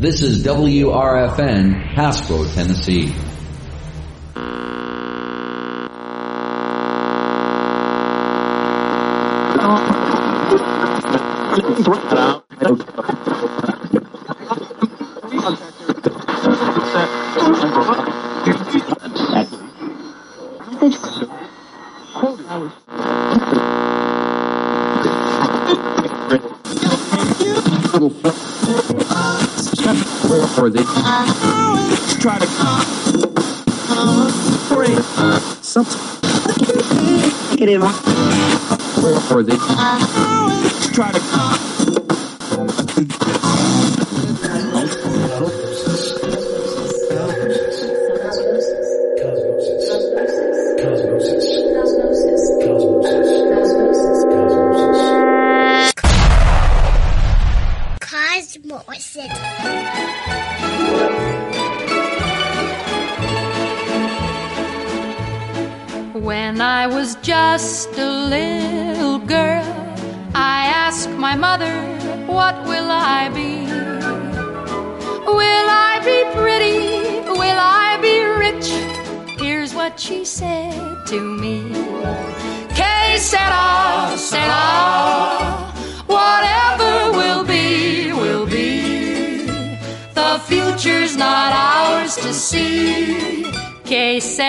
This is WRFN, Hasbro, Tennessee. Or they try to something. Or they try to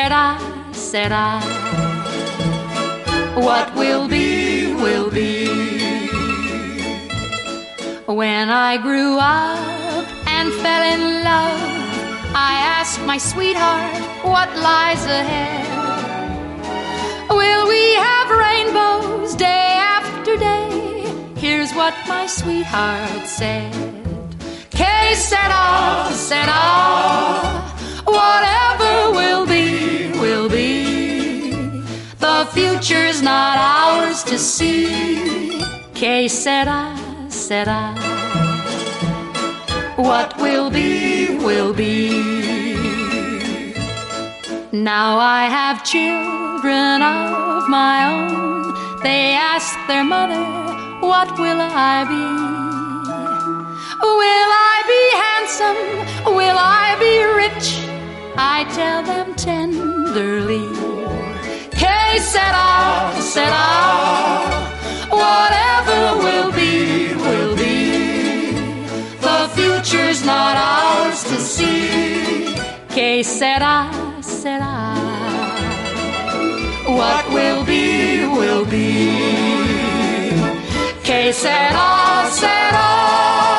Que sera, sera. What will be, will be. When I grew up and fell in love, I asked my sweetheart what lies ahead. Will we have rainbows day after day? Here's what my sweetheart said. Que sera, sera. Whatever will be, will. The future's not ours to see. Que sera, sera. What will be, will be. Now I have children of my own. They ask their mother, What will I be? Will I be handsome? Will I be rich? I tell them tenderly. Que sera, sera. Whatever will be, will be. The future's not ours to see. Que sera, sera. What will be, will be. Que sera, sera.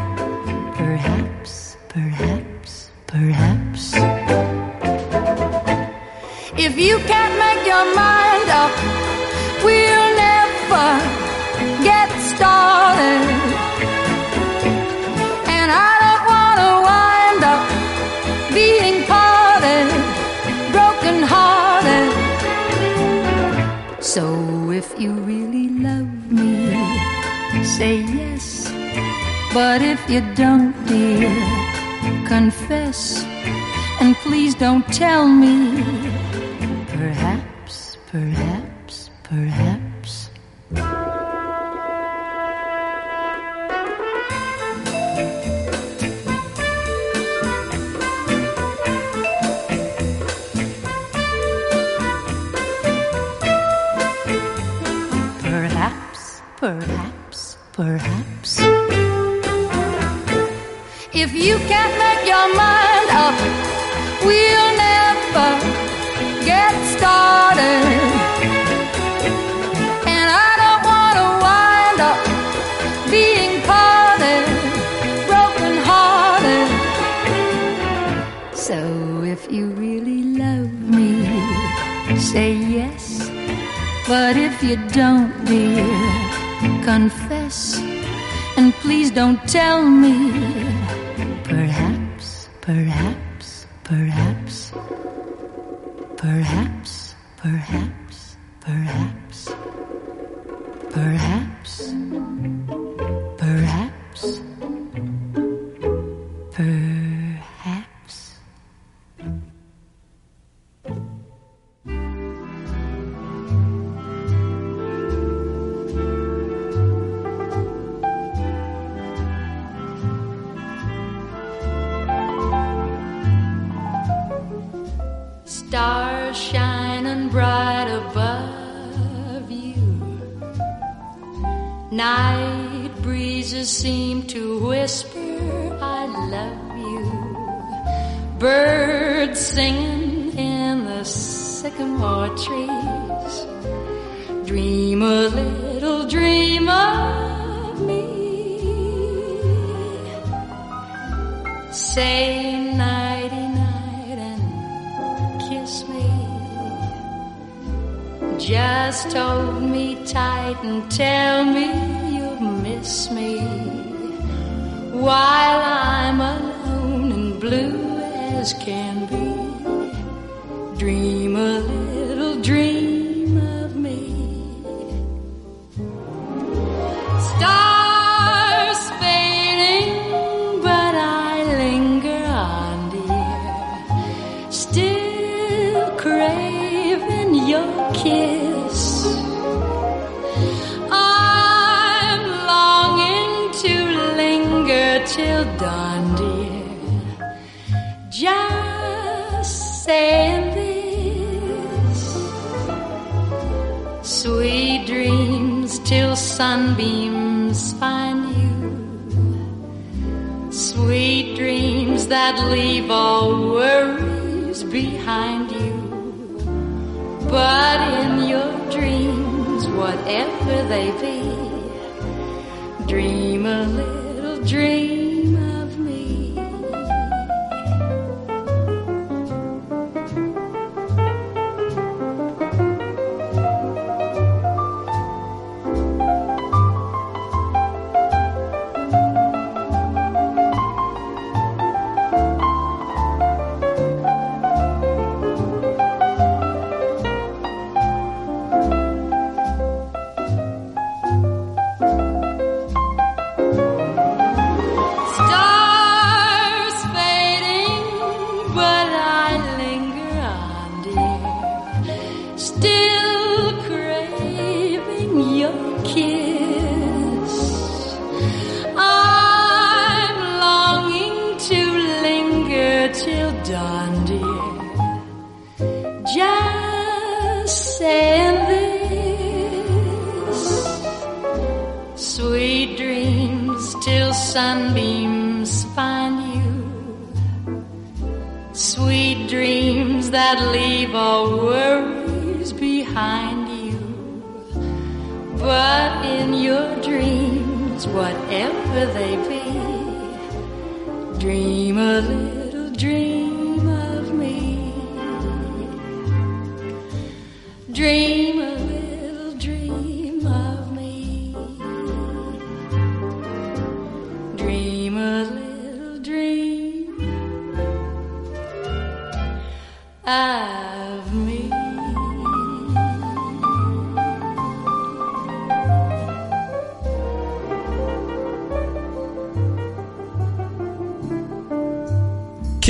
perhaps, perhaps, But if you don't, dear, confess. And please don't tell me. Perhaps, perhaps, Night breezes seem to whisper, I love you. Birds singing in the sycamore trees. Dream a little dream of me. Say nighty night and kiss me. Just hold me tight and tell me miss me while I'm alone and blue as can dream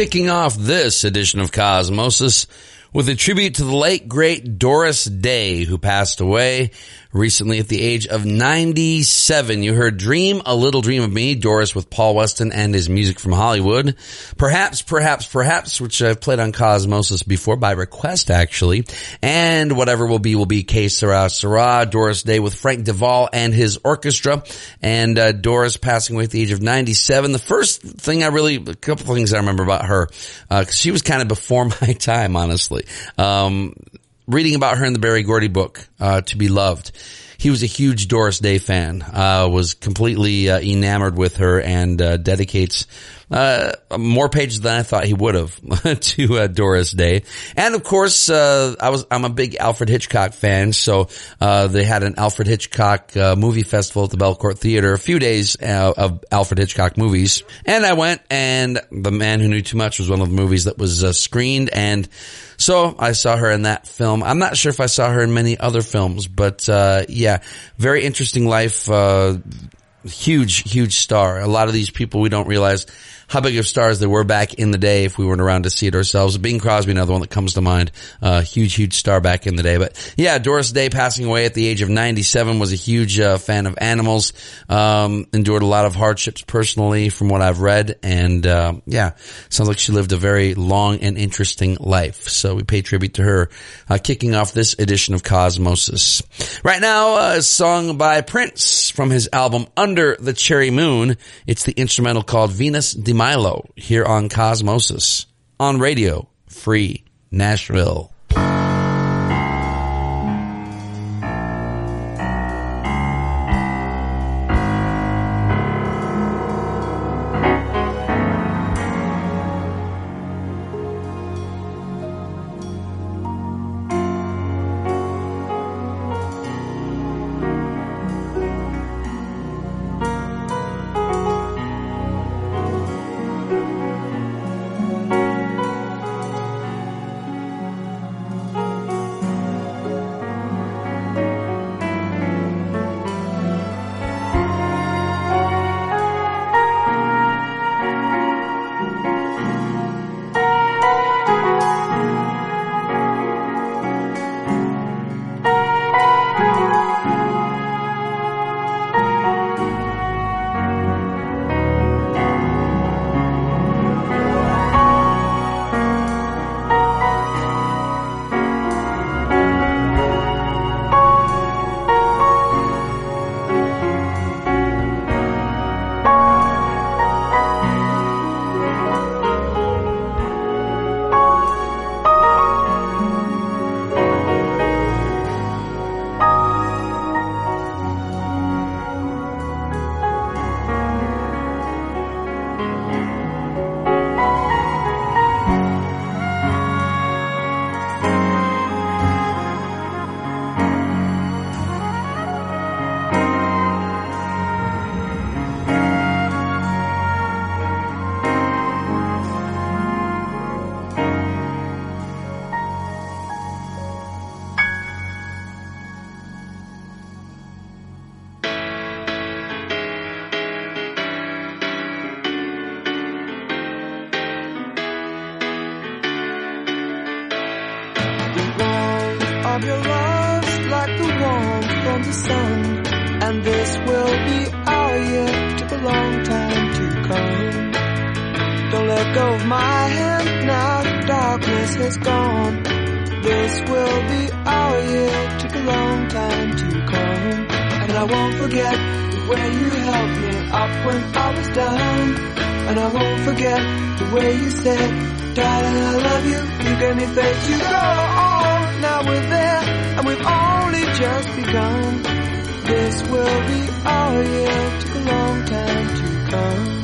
Kicking off this edition of Cosmosis with a tribute to the late great Doris Day, who passed away recently at the age of 97. You heard Dream, A Little Dream of Me, Doris with Paul Weston and his music from Hollywood. Perhaps, perhaps, perhaps, which I've played on Cosmosis before by request actually. And whatever will be, will be Que Sera Sera, Doris Day with Frank De Vol and his orchestra. And, uh, Doris passing away at the age of 97. The first thing I really, a couple things I remember about her, uh, she was kind of before my time, honestly. Um, reading about her in the Berry Gordy book, uh, To Be Loved. he was a huge Doris Day fan. Uh, was completely uh, enamored with her and uh, dedicates uh, more pages than I thought he would have to uh, Doris Day. And of course, uh, I was I'm a big Alfred Hitchcock fan, so uh, they had an Alfred Hitchcock uh, movie festival at the Belcourt Theater, a few days uh, of Alfred Hitchcock movies, and I went. And The Man Who Knew Too Much was one of the movies that was screened, and so I saw her in that film. I'm not sure if I saw her in many other films, but uh, yeah, very interesting life. Uh, huge, huge star. A lot of these people we don't realize how big of stars they were back in the day if we weren't around to see it ourselves. Bing Crosby, another one that comes to mind. Uh, huge, huge star back in the day. But yeah, Doris Day passing away at the age of 97 was a huge uh, fan of animals. Um, endured a lot of hardships personally from what I've read. And, uh, yeah, sounds like she lived a very long and interesting life. So we pay tribute to her, uh, kicking off this edition of Cosmosis. Right now, uh, a song by Prince from his album Under the Cherry Moon. It's the instrumental called Venus de Milo here on Cosmosis on Radio Free Nashville. Of your love's like the warmth from the sun, and this will be our year. Took a long time to come. Don't let go of my hand now. The darkness has gone. This will be our year. Took a long time to come, and I won't forget the way you held me up when I was down, and I won't forget the way you said, "Darling, I love you." You gave me faith to go. Now we're there, and we've only just begun. This will be our year. Took a long time to come.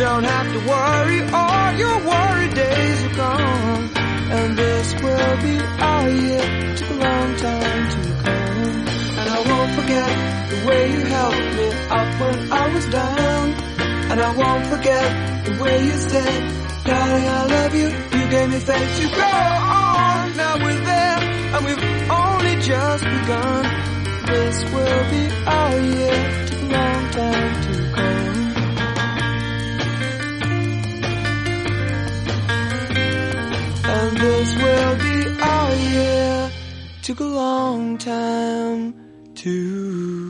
Don't have to worry, all your worry days are gone. And this will be our year. Took a long time to come. And I won't forget the way you helped me up when I was down. And I won't forget the way you said, darling, I love you. You gave me faith to go on. Now we're there, and we've only just begun. This will be our year. Took a long time to This will be our year. Took a long time to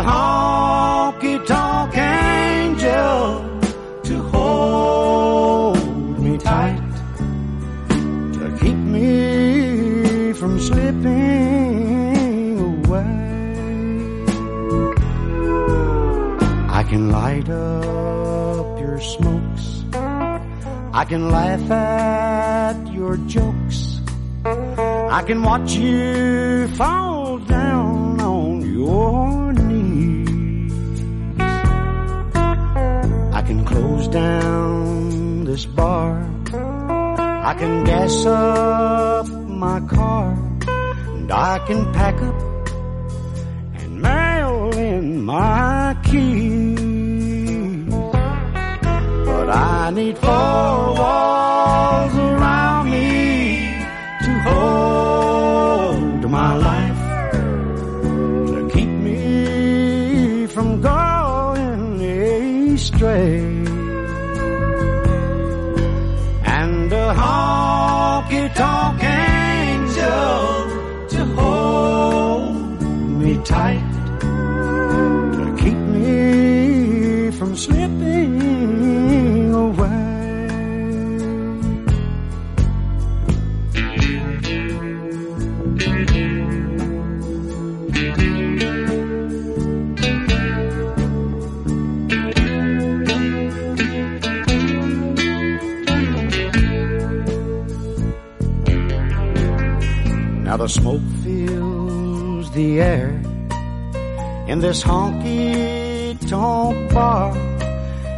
A honky tonk angel to hold me tight, to keep me from slipping away. I can light up your smokes. I can laugh at your jokes. I can watch you fall down on your close down this bar. I can gas up my car. And I can pack up and mail in my keys. But I need four walls around me to hold my life, to keep me from going astray. Tight, to keep me from slipping away. Now the smoke fills the air in this honky tonk bar,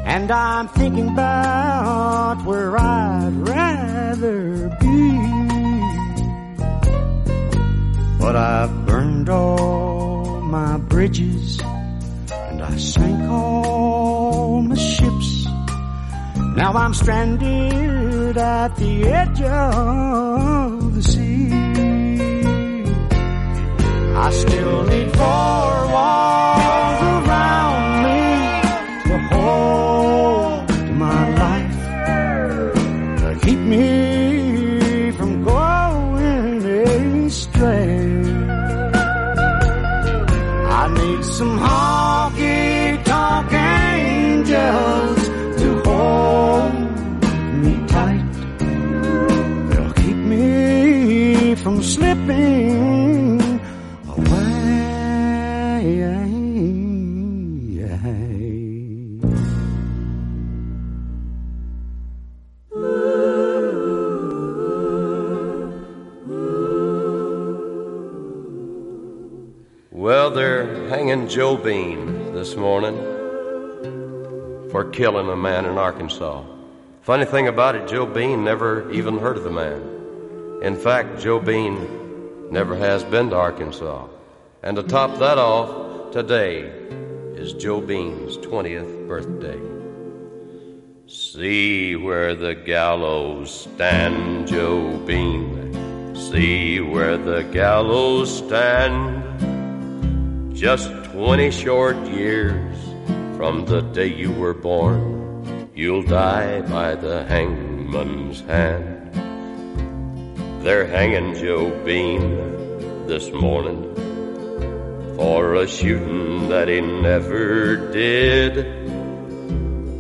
and I'm thinking about where I'd rather be. But I've burned all my bridges, and I sank all my ships. Now I'm stranded at the edge of I still need four walls Joe Bean this morning for killing a man in Arkansas. Funny thing about it, Joe Bean never even heard of the man. In fact, Joe Bean never has been to Arkansas. And to top that off, today is Joe Bean's 20th birthday. See where the gallows stand, Joe Bean. See where the gallows stand. Just twenty short years from the day you were born, you'll die by the hangman's hand. They're hanging Joe Bean this morning for a shooting that he never did.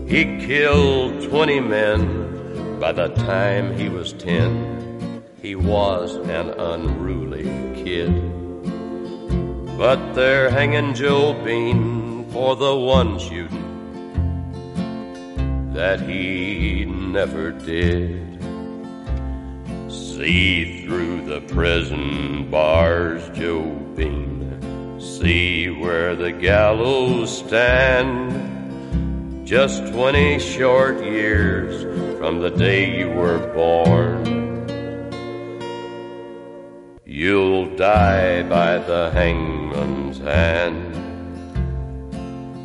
He killed 20 men by the time he was 10. He was an unruly kid. But they're hanging Joe Bean for the one shooting that he never did. See through the prison bars, Joe Bean. See where the gallows stand. Just 20 short years from the day you were born. You'll die by the hangman's hand.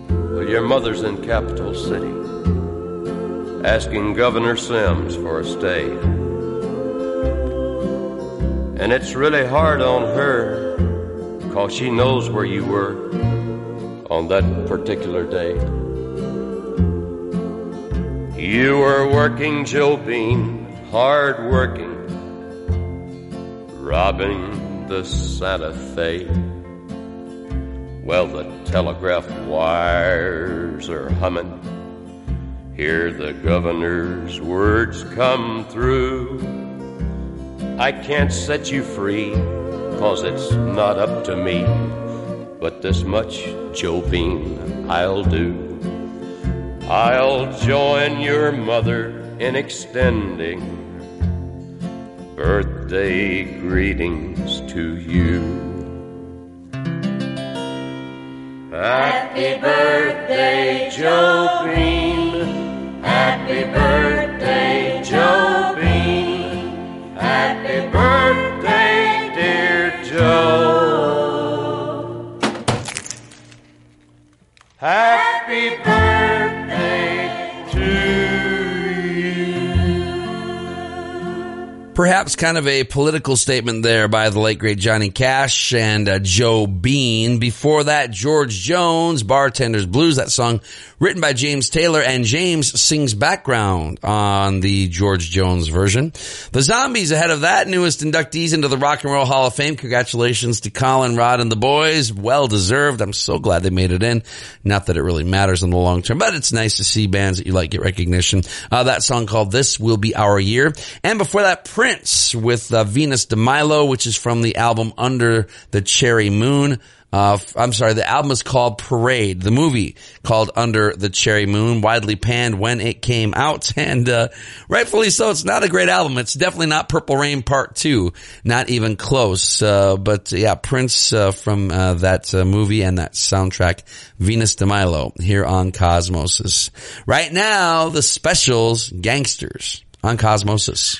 Well, your mother's in Capital City, asking Governor Sims for a stay. And it's really hard on her, cause she knows where you were on that particular day. You were working, Joe Bean, hard working, robbing the Santa Fe. Well, the telegraph wires are humming. Hear the governor's words come through. I can't set you free, cause it's not up to me. But this much, Joe I'll do. I'll join your mother in extending birthday greetings to you. Happy birthday, Joe Green. Happy birthday, Perhaps kind of a political statement there by the late great Johnny Cash and uh, Joe Bean. Before that, George Jones, Bartender's Blues, that song written by James Taylor and James sings background on the George Jones version. The Zombies ahead of that, newest inductees into the Rock and Roll Hall of Fame. Congratulations to Colin, Rod, and the boys. Well deserved. I'm so glad they made it in. Not that it really matters in the long term, but it's nice to see bands that you like get recognition. Uh, that song called This Will Be Our Year. And before that, Prince with uh, Venus de Milo, which is from the album Under the Cherry Moon. Uh, I'm sorry, the album is called Parade. The movie called Under the Cherry Moon, widely panned when it came out, and uh, rightfully so. It's not a great album. It's definitely not Purple Rain Part Two, not even close. Uh, but yeah, Prince uh, from uh, that uh, movie and that soundtrack, Venus de Milo, here on Cosmosis. Right now, the specials, Gangsters on Cosmosis.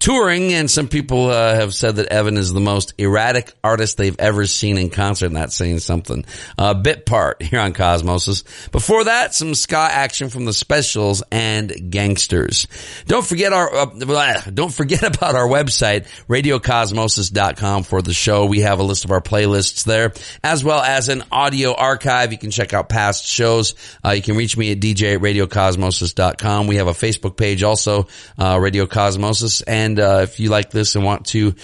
touring. And some people uh, have said that Evan is the most erratic artist they've ever seen in concert. That's saying something. Uh, bit part here on Cosmosis. Before that, some ska action from the Specials and Gangsters. Don't forget our, uh, blah, don't forget about our website, radiocosmosis.com for the show. We have a list of our playlists there, as well as an audio archive. You can check out past shows. Uh, you can reach me at dj at radiocosmosis.com. We have a Facebook page also, uh, Radio Cosmosis. And, uh, if you like this and want to,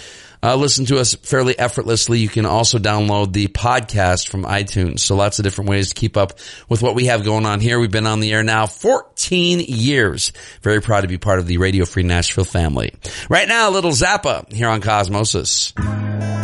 uh, listen to us fairly effortlessly. You can also download the podcast from iTunes. So lots of different ways to keep up with what we have going on here. We've been on the air now 14 years. Very proud to be part of the Radio Free Nashville family. Right now, little Zappa here on Cosmosis.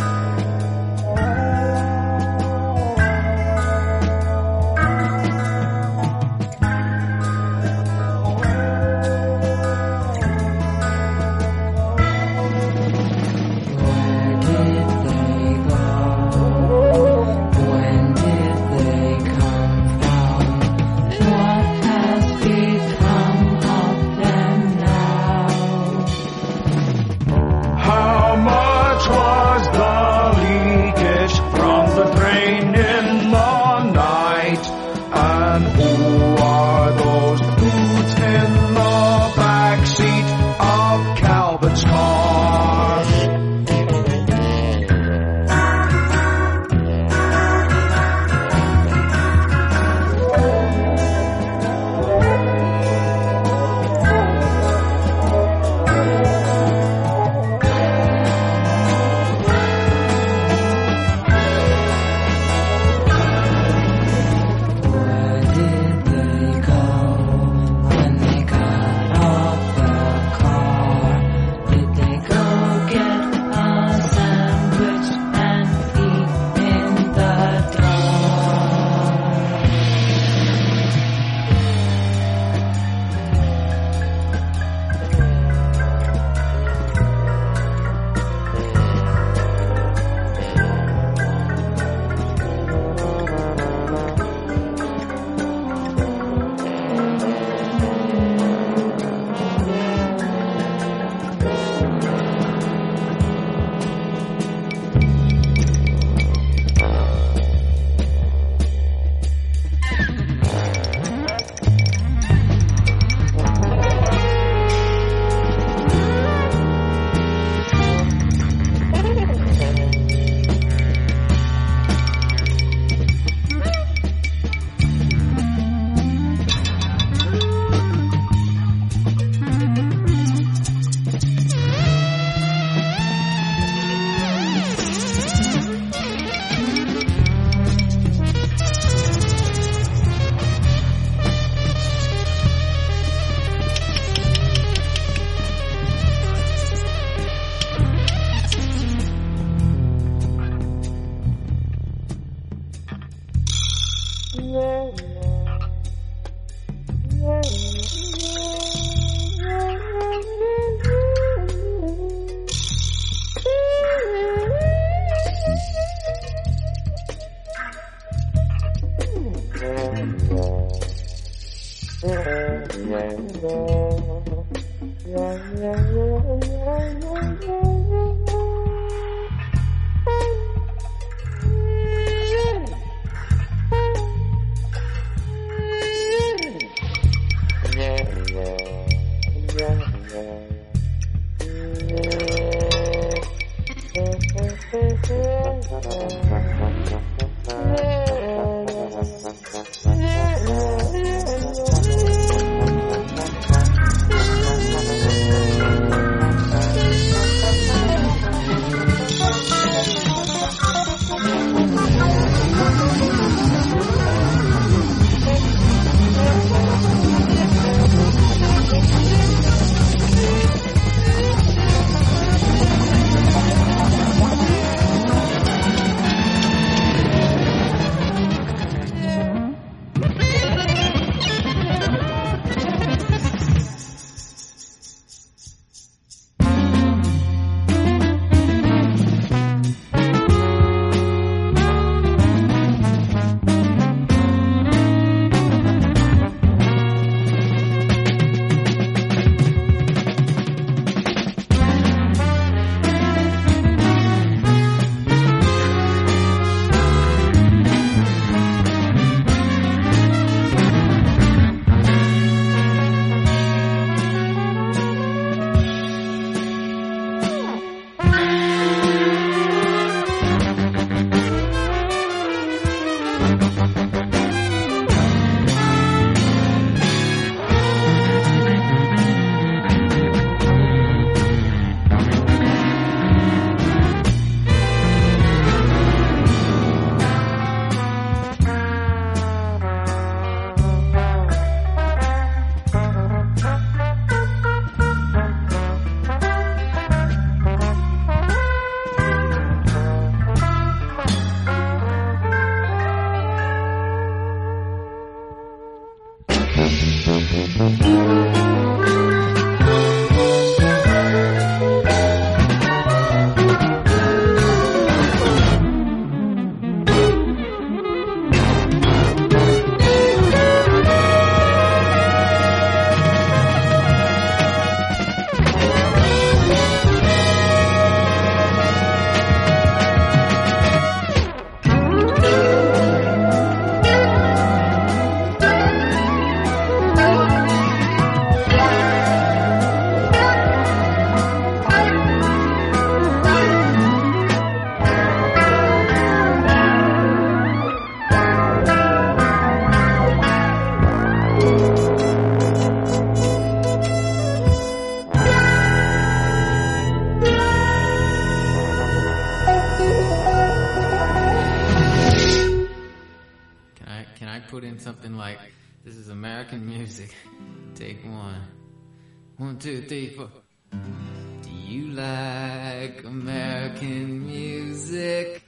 like American music.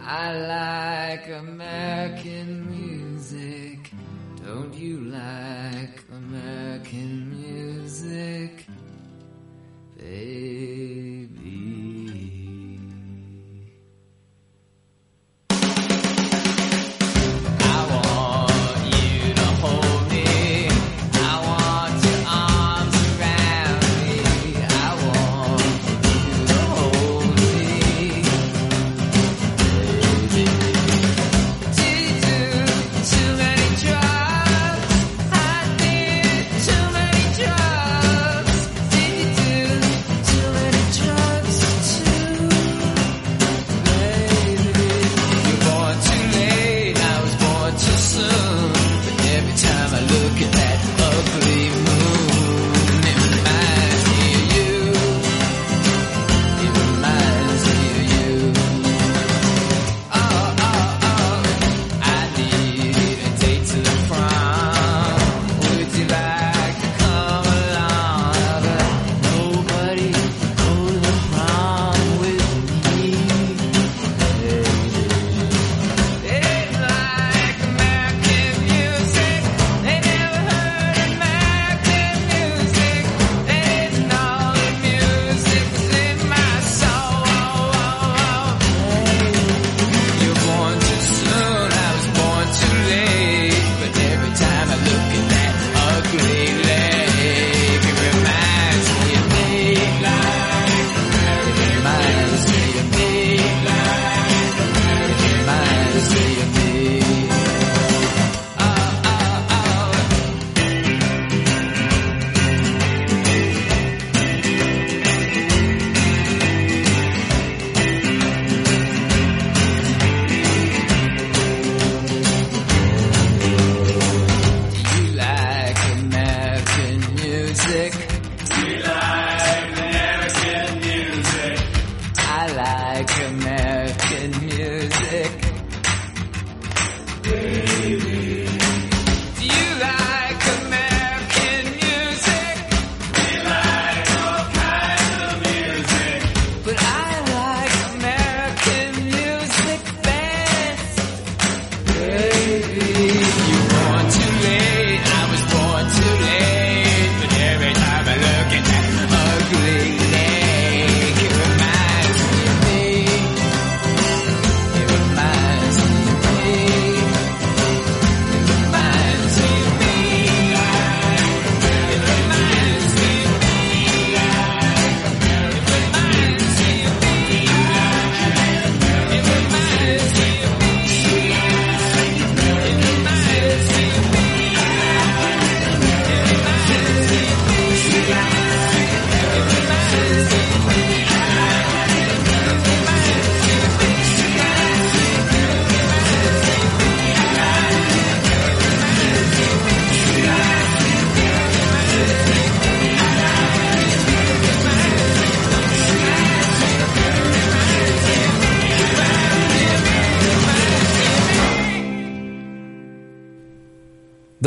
I like American music. Don't you like American music? Baby?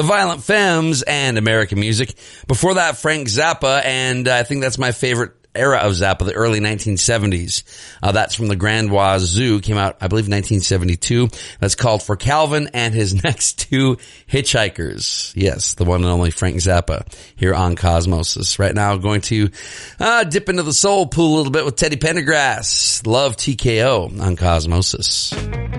Violent Femmes and American Music. Before that, Frank Zappa, and I think that's my favorite era of Zappa, the early 1970s. Uh, that's from the Grand Wazoo, came out, I believe, 1972. That's called For Calvin and His Next Two Hitchhikers. Yes, the one and only Frank Zappa here on Cosmosis. Right now, going to uh, dip into the soul pool a little bit with Teddy Pendergrass. Love TKO on Cosmosis.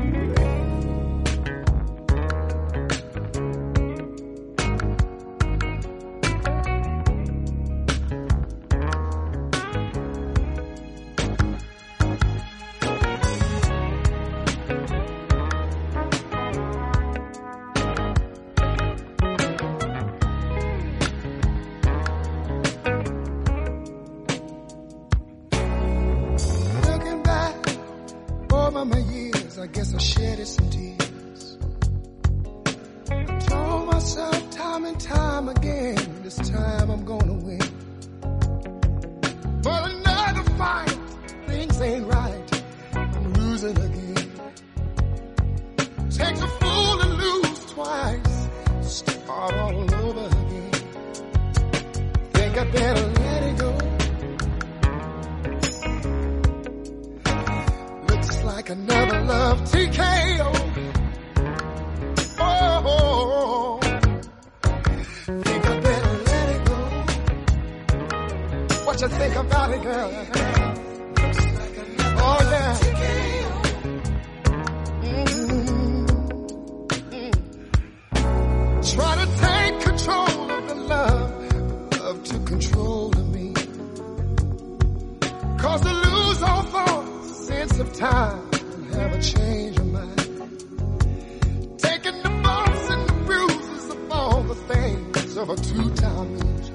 another two times.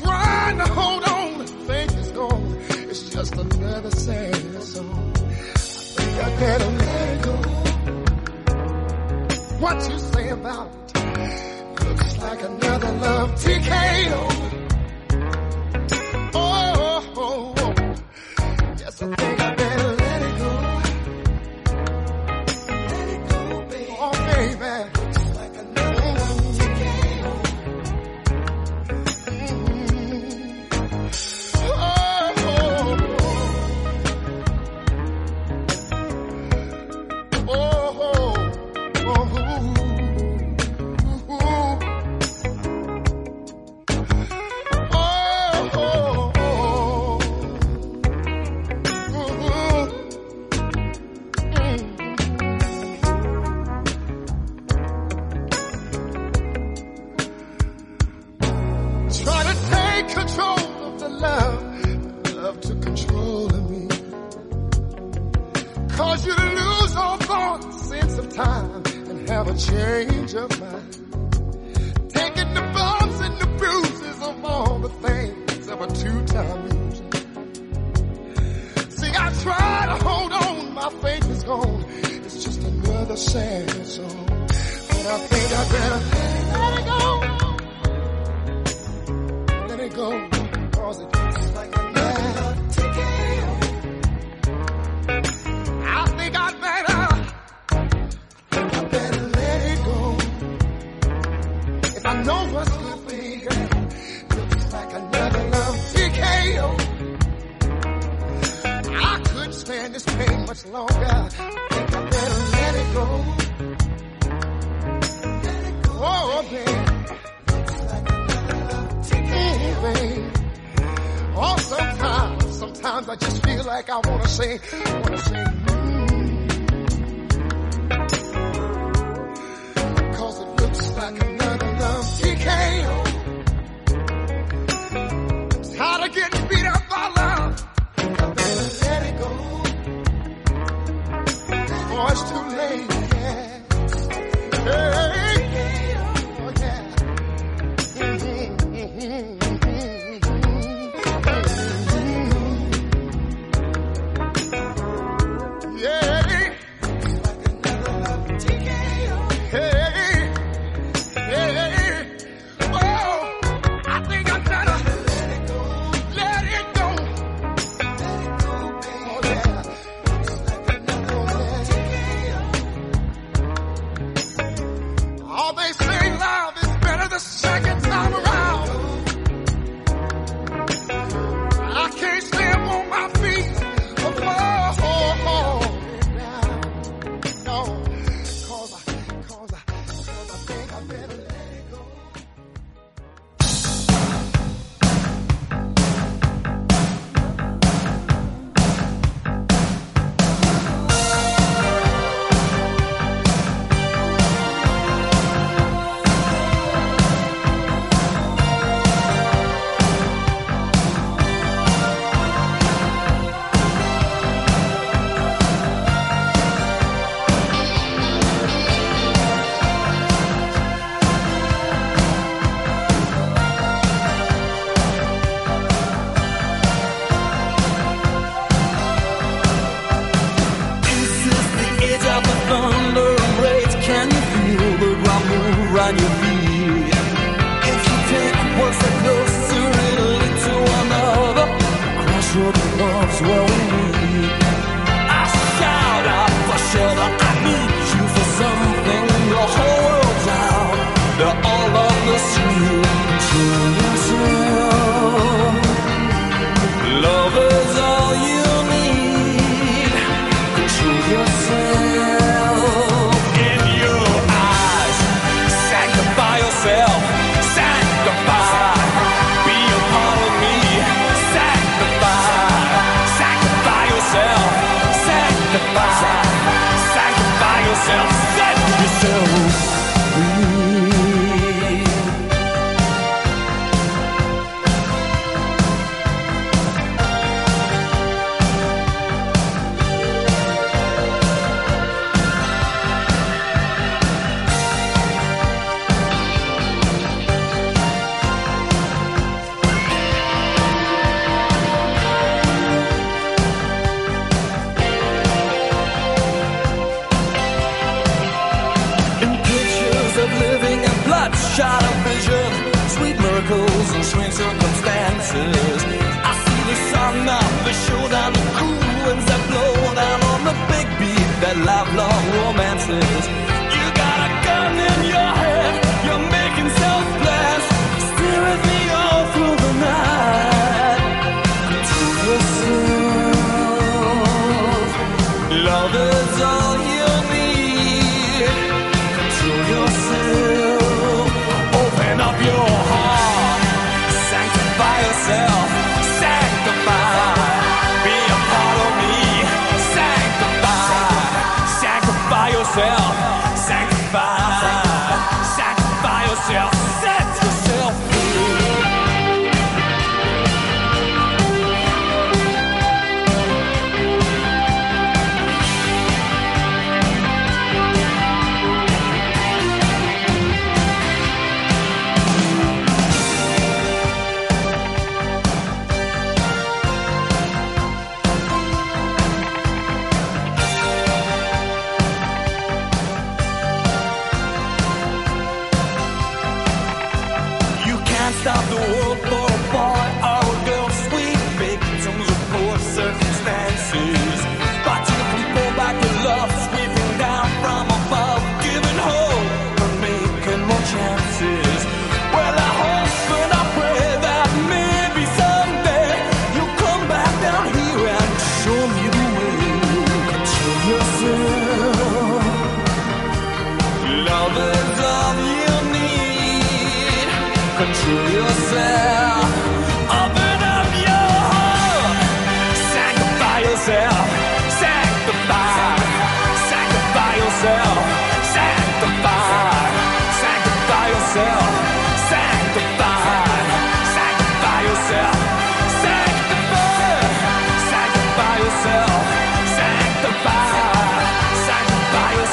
Trying to hold on, think it's gone. It's just another sad song. I think I better let it go. What you say about it looks like another love TKO. I know what's good. Looks like another love TKO. I couldn't stand this pain much longer. Think I better let it go. Oh. Looks like another love TKO. Oh, sometimes, sometimes I just feel like I wanna say, wanna mm. it looks like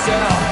sanctify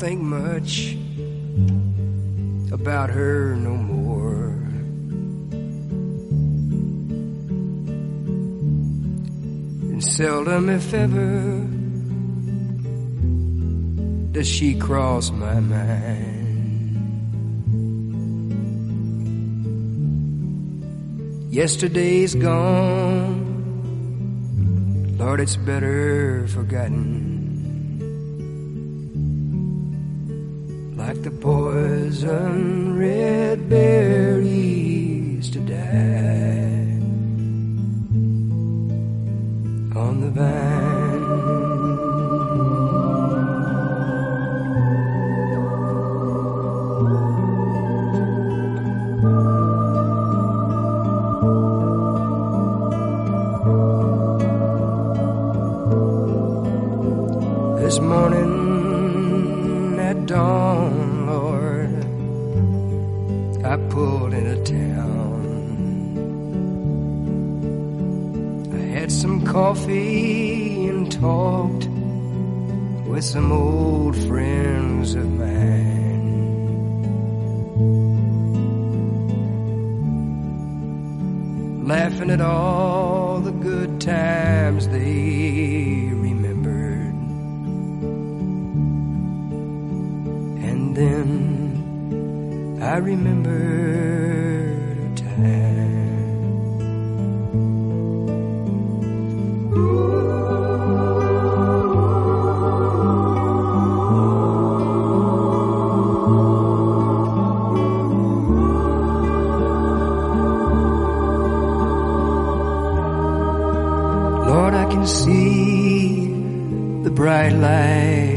think much about her no more. And seldom, if ever, does she cross my mind. Yesterday's gone. Lord, it's better forgotten. Laughing at all the good times they remembered. And then I remembered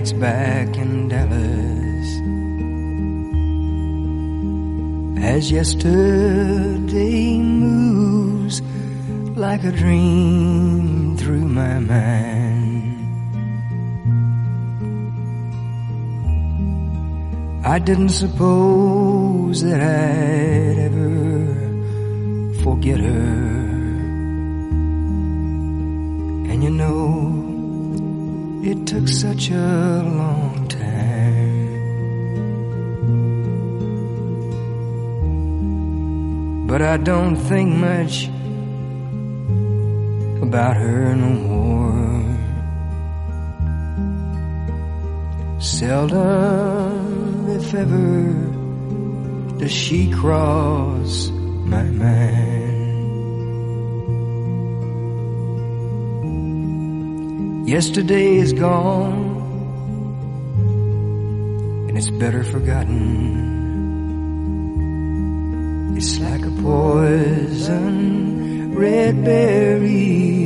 lights back in Dallas. As yesterday moves like a dream through my mind. I didn't suppose that I'd ever forget her. Such a long time. but I don't think much about her no more. Seldom, if ever, does she cross my mind. Yesterday is gone, and it's better forgotten. It's like a poison red berry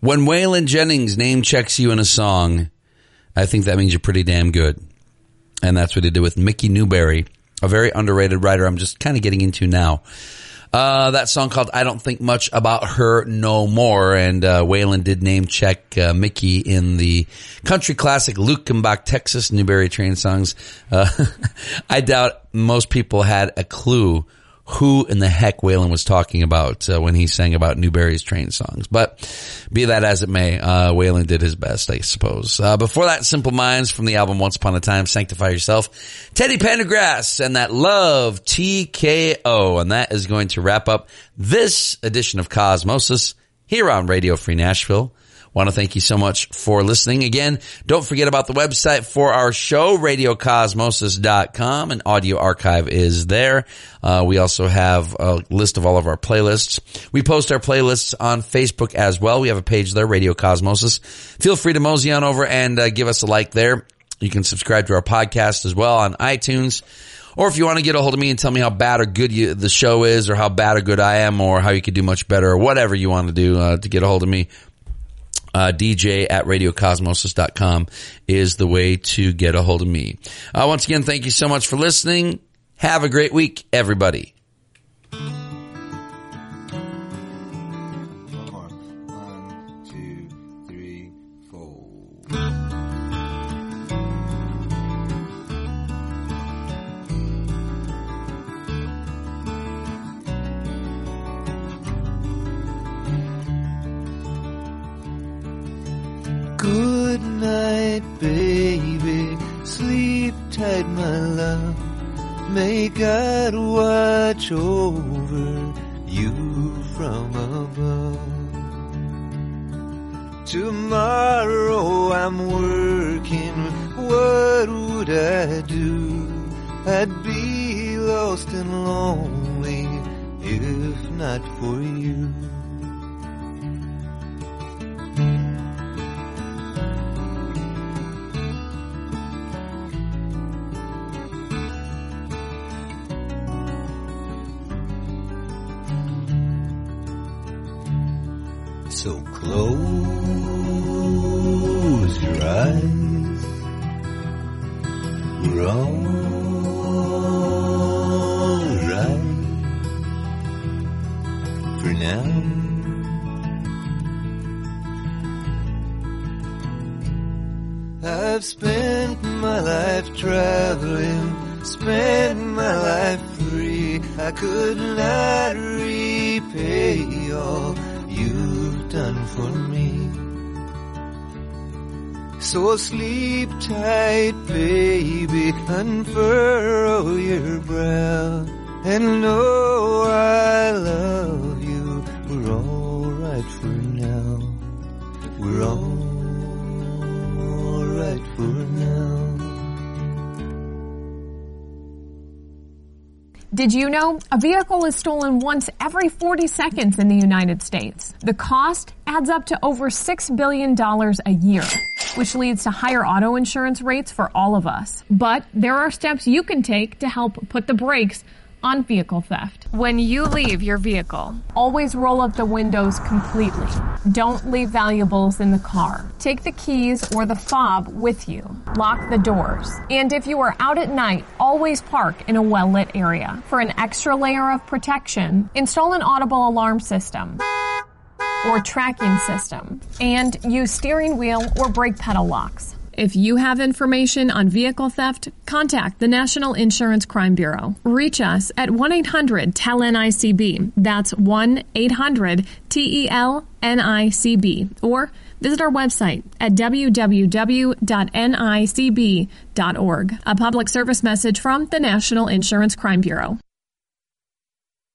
When Waylon Jennings name checks you in a song, I think that means you're pretty damn good. And that's what he did with Mickey Newbury, a very underrated writer I'm just kind of getting into now. Uh, that song called I Don't Think Much About Her No More. And, uh, Waylon did name check, uh, Mickey in the country classic Luckenbach, Texas Newbury train songs. Uh, I doubt most people had a clue who in the heck Waylon was talking about uh, when he sang about Newbury's train songs. But be that as it may, uh, Waylon did his best, I suppose. Uh, before that, Simple Minds from the album Once Upon a Time, Sanctify Yourself, Teddy Pendergrass and that Love TKO. And that is going to wrap up this edition of Cosmosis here on Radio Free Nashville. Want to thank you so much for listening. Again, don't forget about the website for our show, radiocosmosis.com. An audio archive is there. Uh, we also have a list of all of our playlists. We post our playlists on Facebook as well. We have a page there, Radio Cosmosis. Feel free to mosey on over and uh, give us a like there. You can subscribe to our podcast as well on iTunes. Or if you want to get a hold of me and tell me how bad or good you, the show is, or how bad or good I am, or how you could do much better, or whatever you want to do uh, to get a hold of me, uh, DJ at radiocosmosis.com is the way to get a hold of me. Uh, once again, thank you so much for listening. Have a great week, everybody. Night, baby. Sleep tight, my love. May God watch over you from above. Tomorrow I'm working. What would I do? I'd be lost and lonely if not for you. So close your eyes. We're alright for now. I've spent my life traveling, spent my life free. I could not repay all done for me. So sleep tight, baby, unfurl your brow, and know I love you. We're alright for now. We're all Did you know a vehicle is stolen once every 40 seconds in the United States? The cost adds up to over $6 billion a year, which leads to higher auto insurance rates for all of us. But there are steps you can take to help put the brakes on vehicle theft. When you leave your vehicle, always roll up the windows completely. Don't leave valuables in the car. Take the keys or the fob with you. Lock the doors. And if you are out at night, always park in a well lit area. For an extra layer of protection, install an audible alarm system or tracking system and use steering wheel or brake pedal locks. If you have information on vehicle theft, contact the National Insurance Crime Bureau. Reach us at 1 800 TEL NICB. That's 1 800 T E L N I C B. Or visit our website at www.nicb.org. A public service message from the National Insurance Crime Bureau.